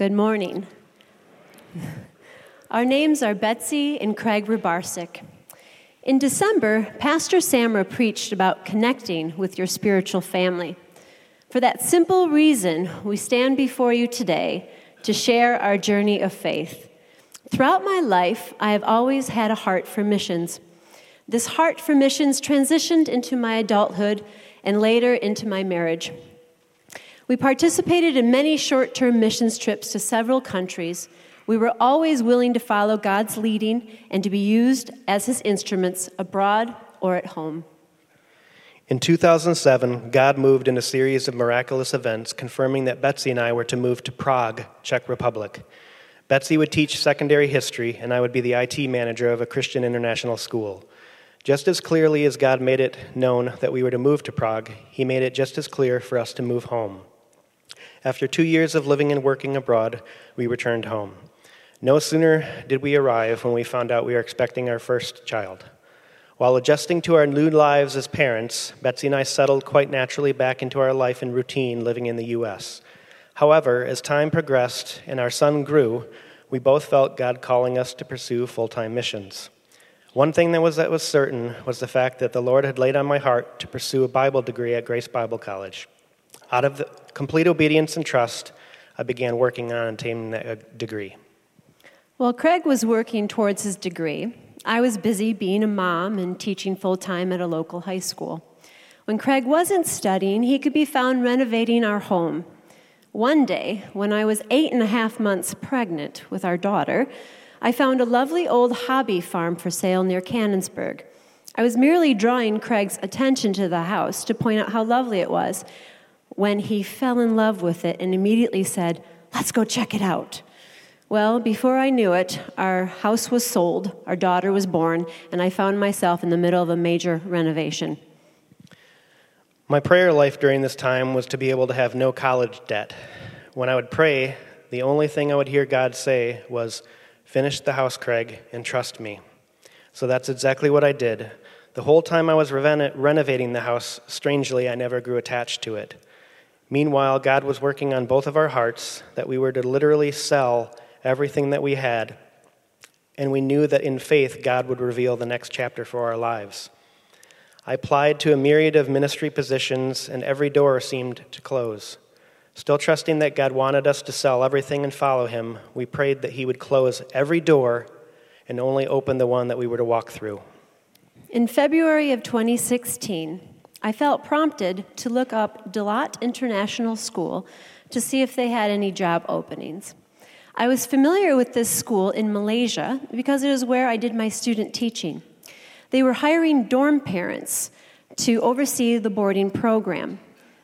Good morning. Our names are Betsy and Craig Rybarczyk. In December, Pastor Samra preached about connecting with your spiritual family. For that simple reason, we stand before you today to share our journey of faith. Throughout my life, I have always had a heart for missions. This heart for missions transitioned into my adulthood and later into my marriage. We participated in many short term missions trips to several countries. We were always willing to follow God's leading and to be used as his instruments abroad or at home. In 2007, God moved in a series of miraculous events, confirming that Betsy and I were to move to Prague, Czech Republic. Betsy would teach secondary history, and I would be the IT manager of a Christian international school. Just as clearly as God made it known that we were to move to Prague, He made it just as clear for us to move home. After two years of living and working abroad, we returned home. No sooner did we arrive when we found out we were expecting our first child. While adjusting to our new lives as parents, Betsy and I settled quite naturally back into our life and routine living in the U.S. However, as time progressed and our son grew, we both felt God calling us to pursue full time missions. One thing that was, that was certain was the fact that the Lord had laid on my heart to pursue a Bible degree at Grace Bible College. Out of complete obedience and trust, I began working on obtaining that uh, degree. While Craig was working towards his degree, I was busy being a mom and teaching full time at a local high school. When Craig wasn't studying, he could be found renovating our home. One day, when I was eight and a half months pregnant with our daughter, I found a lovely old hobby farm for sale near Cannonsburg. I was merely drawing Craig's attention to the house to point out how lovely it was when he fell in love with it and immediately said, Let's go check it out. Well, before I knew it, our house was sold, our daughter was born, and I found myself in the middle of a major renovation. My prayer life during this time was to be able to have no college debt. When I would pray, the only thing I would hear God say was, Finish the house, Craig, and trust me. So that's exactly what I did. The whole time I was renovating the house, strangely, I never grew attached to it. Meanwhile, God was working on both of our hearts that we were to literally sell everything that we had, and we knew that in faith, God would reveal the next chapter for our lives. I applied to a myriad of ministry positions, and every door seemed to close. Still trusting that God wanted us to sell everything and follow Him, we prayed that He would close every door and only open the one that we were to walk through. In February of 2016, I felt prompted to look up Dalat International School to see if they had any job openings. I was familiar with this school in Malaysia because it is where I did my student teaching. They were hiring dorm parents to oversee the boarding program.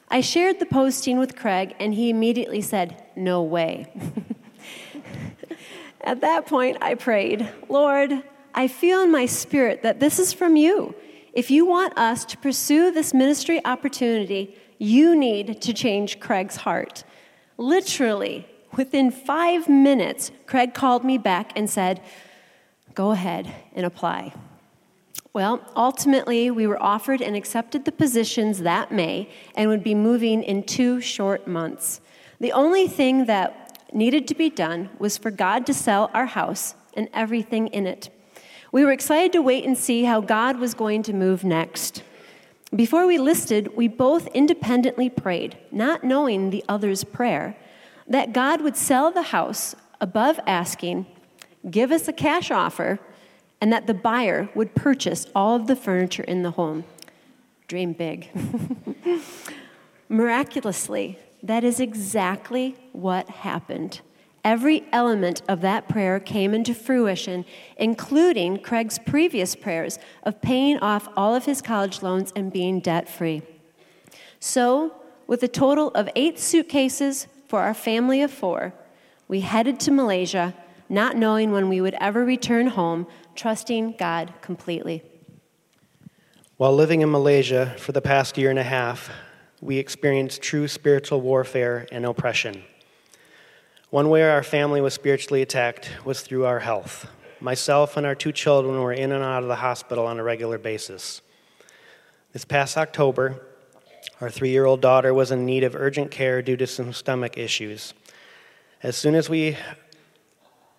I shared the posting with Craig, and he immediately said, No way. At that point, I prayed, Lord, I feel in my spirit that this is from you. If you want us to pursue this ministry opportunity, you need to change Craig's heart. Literally, within five minutes, Craig called me back and said, Go ahead and apply. Well, ultimately, we were offered and accepted the positions that May and would be moving in two short months. The only thing that needed to be done was for God to sell our house and everything in it. We were excited to wait and see how God was going to move next. Before we listed, we both independently prayed, not knowing the other's prayer, that God would sell the house above asking, give us a cash offer, and that the buyer would purchase all of the furniture in the home. Dream big. Miraculously, that is exactly what happened. Every element of that prayer came into fruition, including Craig's previous prayers of paying off all of his college loans and being debt free. So, with a total of eight suitcases for our family of four, we headed to Malaysia, not knowing when we would ever return home, trusting God completely. While living in Malaysia for the past year and a half, we experienced true spiritual warfare and oppression. One way our family was spiritually attacked was through our health. Myself and our two children were in and out of the hospital on a regular basis. This past October, our three year old daughter was in need of urgent care due to some stomach issues. As soon as we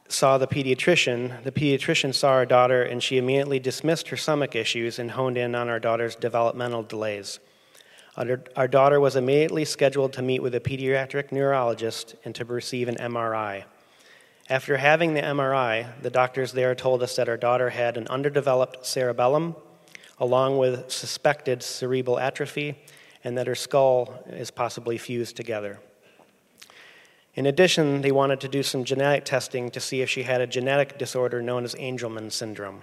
saw the pediatrician, the pediatrician saw our daughter and she immediately dismissed her stomach issues and honed in on our daughter's developmental delays. Our, daughter was immediately scheduled to meet with a pediatric neurologist and to receive an MRI. After having the MRI, the doctors there told us that our daughter had an underdeveloped cerebellum, along with suspected cerebral atrophy, and that her skull is possibly fused together. In addition, they wanted to do some genetic testing to see if she had a genetic disorder known as Angelman syndrome.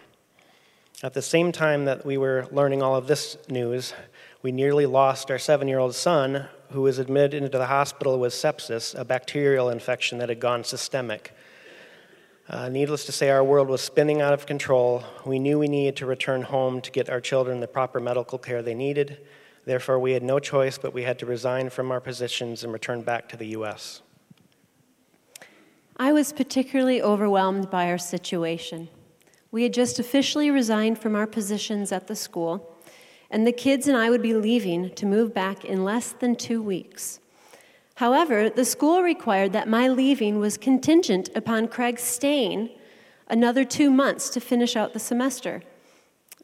At the same time that we were learning all of this news, we nearly lost our seven year old son, who was admitted into the hospital with sepsis, a bacterial infection that had gone systemic. Uh, needless to say, our world was spinning out of control. We knew we needed to return home to get our children the proper medical care they needed. Therefore, we had no choice, but we had to resign from our positions and return back to the U.S. I was particularly overwhelmed by our situation. We had just officially resigned from our positions at the school, and the kids and I would be leaving to move back in less than two weeks. However, the school required that my leaving was contingent upon Craig staying another two months to finish out the semester.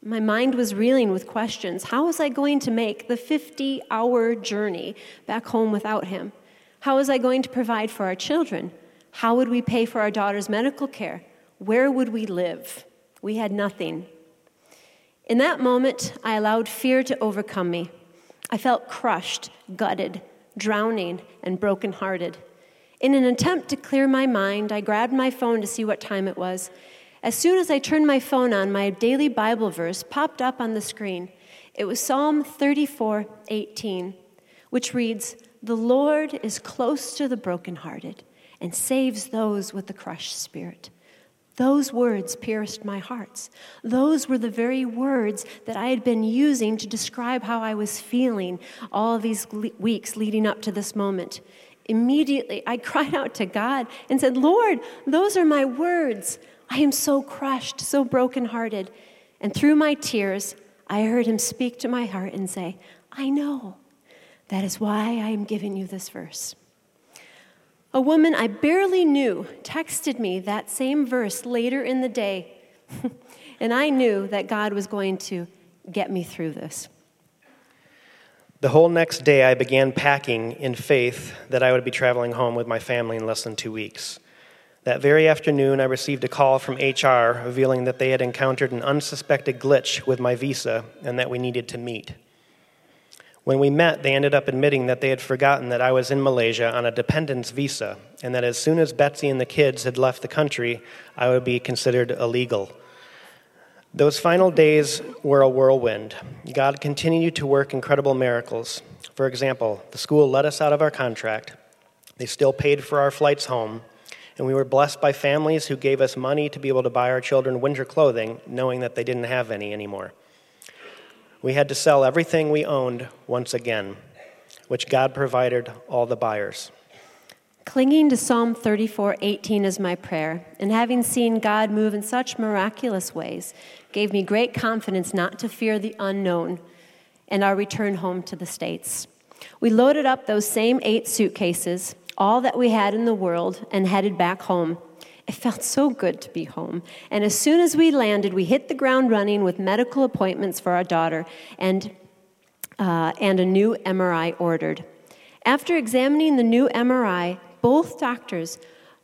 My mind was reeling with questions. How was I going to make the 50 hour journey back home without him? How was I going to provide for our children? How would we pay for our daughter's medical care? Where would we live? We had nothing. In that moment, I allowed fear to overcome me. I felt crushed, gutted, drowning, and brokenhearted. In an attempt to clear my mind, I grabbed my phone to see what time it was. As soon as I turned my phone on, my daily Bible verse popped up on the screen. It was Psalm 34 18, which reads, The Lord is close to the brokenhearted and saves those with a crushed spirit. Those words pierced my hearts. Those were the very words that I had been using to describe how I was feeling all these weeks leading up to this moment. Immediately, I cried out to God and said, Lord, those are my words. I am so crushed, so brokenhearted. And through my tears, I heard him speak to my heart and say, I know. That is why I am giving you this verse. A woman I barely knew texted me that same verse later in the day, and I knew that God was going to get me through this. The whole next day, I began packing in faith that I would be traveling home with my family in less than two weeks. That very afternoon, I received a call from HR revealing that they had encountered an unsuspected glitch with my visa and that we needed to meet. When we met, they ended up admitting that they had forgotten that I was in Malaysia on a dependence visa, and that as soon as Betsy and the kids had left the country, I would be considered illegal. Those final days were a whirlwind. God continued to work incredible miracles. For example, the school let us out of our contract. They still paid for our flights home, and we were blessed by families who gave us money to be able to buy our children winter clothing, knowing that they didn't have any anymore we had to sell everything we owned once again, which God provided all the buyers. Clinging to Psalm 34:18 is my prayer, and having seen God move in such miraculous ways, gave me great confidence not to fear the unknown and our return home to the States. We loaded up those same eight suitcases, all that we had in the world, and headed back home. It felt so good to be home. And as soon as we landed, we hit the ground running with medical appointments for our daughter and, uh, and a new MRI ordered. After examining the new MRI, both doctors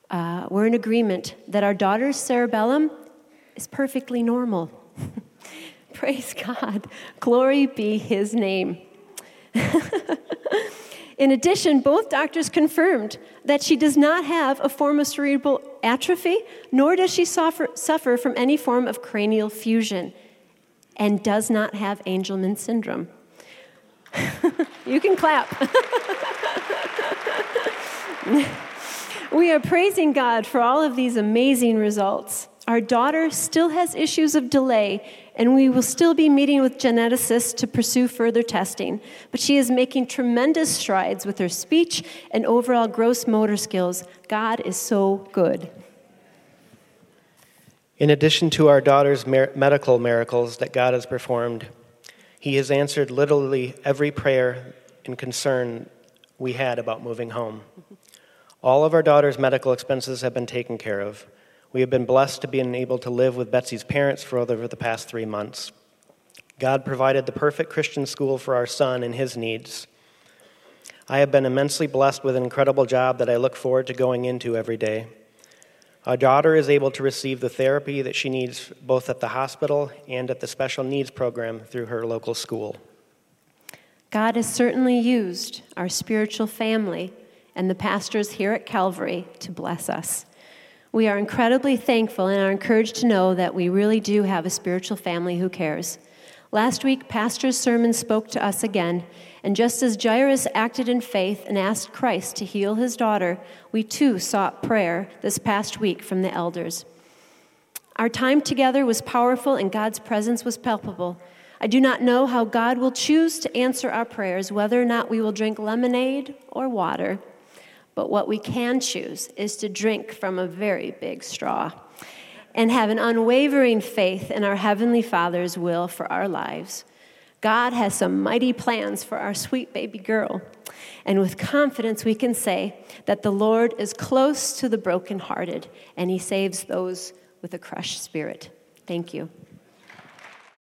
uh, were in agreement that our daughter's cerebellum is perfectly normal. Praise God. Glory be his name. In addition, both doctors confirmed that she does not have a form of cerebral atrophy, nor does she suffer, suffer from any form of cranial fusion, and does not have Angelman syndrome. you can clap. we are praising God for all of these amazing results. Our daughter still has issues of delay, and we will still be meeting with geneticists to pursue further testing. But she is making tremendous strides with her speech and overall gross motor skills. God is so good. In addition to our daughter's mer- medical miracles that God has performed, He has answered literally every prayer and concern we had about moving home. All of our daughter's medical expenses have been taken care of. We have been blessed to be able to live with Betsy's parents for over the past three months. God provided the perfect Christian school for our son and his needs. I have been immensely blessed with an incredible job that I look forward to going into every day. Our daughter is able to receive the therapy that she needs both at the hospital and at the special needs program through her local school. God has certainly used our spiritual family and the pastors here at Calvary to bless us. We are incredibly thankful and are encouraged to know that we really do have a spiritual family who cares. Last week, Pastor's sermon spoke to us again, and just as Jairus acted in faith and asked Christ to heal his daughter, we too sought prayer this past week from the elders. Our time together was powerful, and God's presence was palpable. I do not know how God will choose to answer our prayers, whether or not we will drink lemonade or water, but what we can choose is to drink from a very big straw and have an unwavering faith in our Heavenly Father's will for our lives. God has some mighty plans for our sweet baby girl. And with confidence, we can say that the Lord is close to the brokenhearted and he saves those with a crushed spirit. Thank you.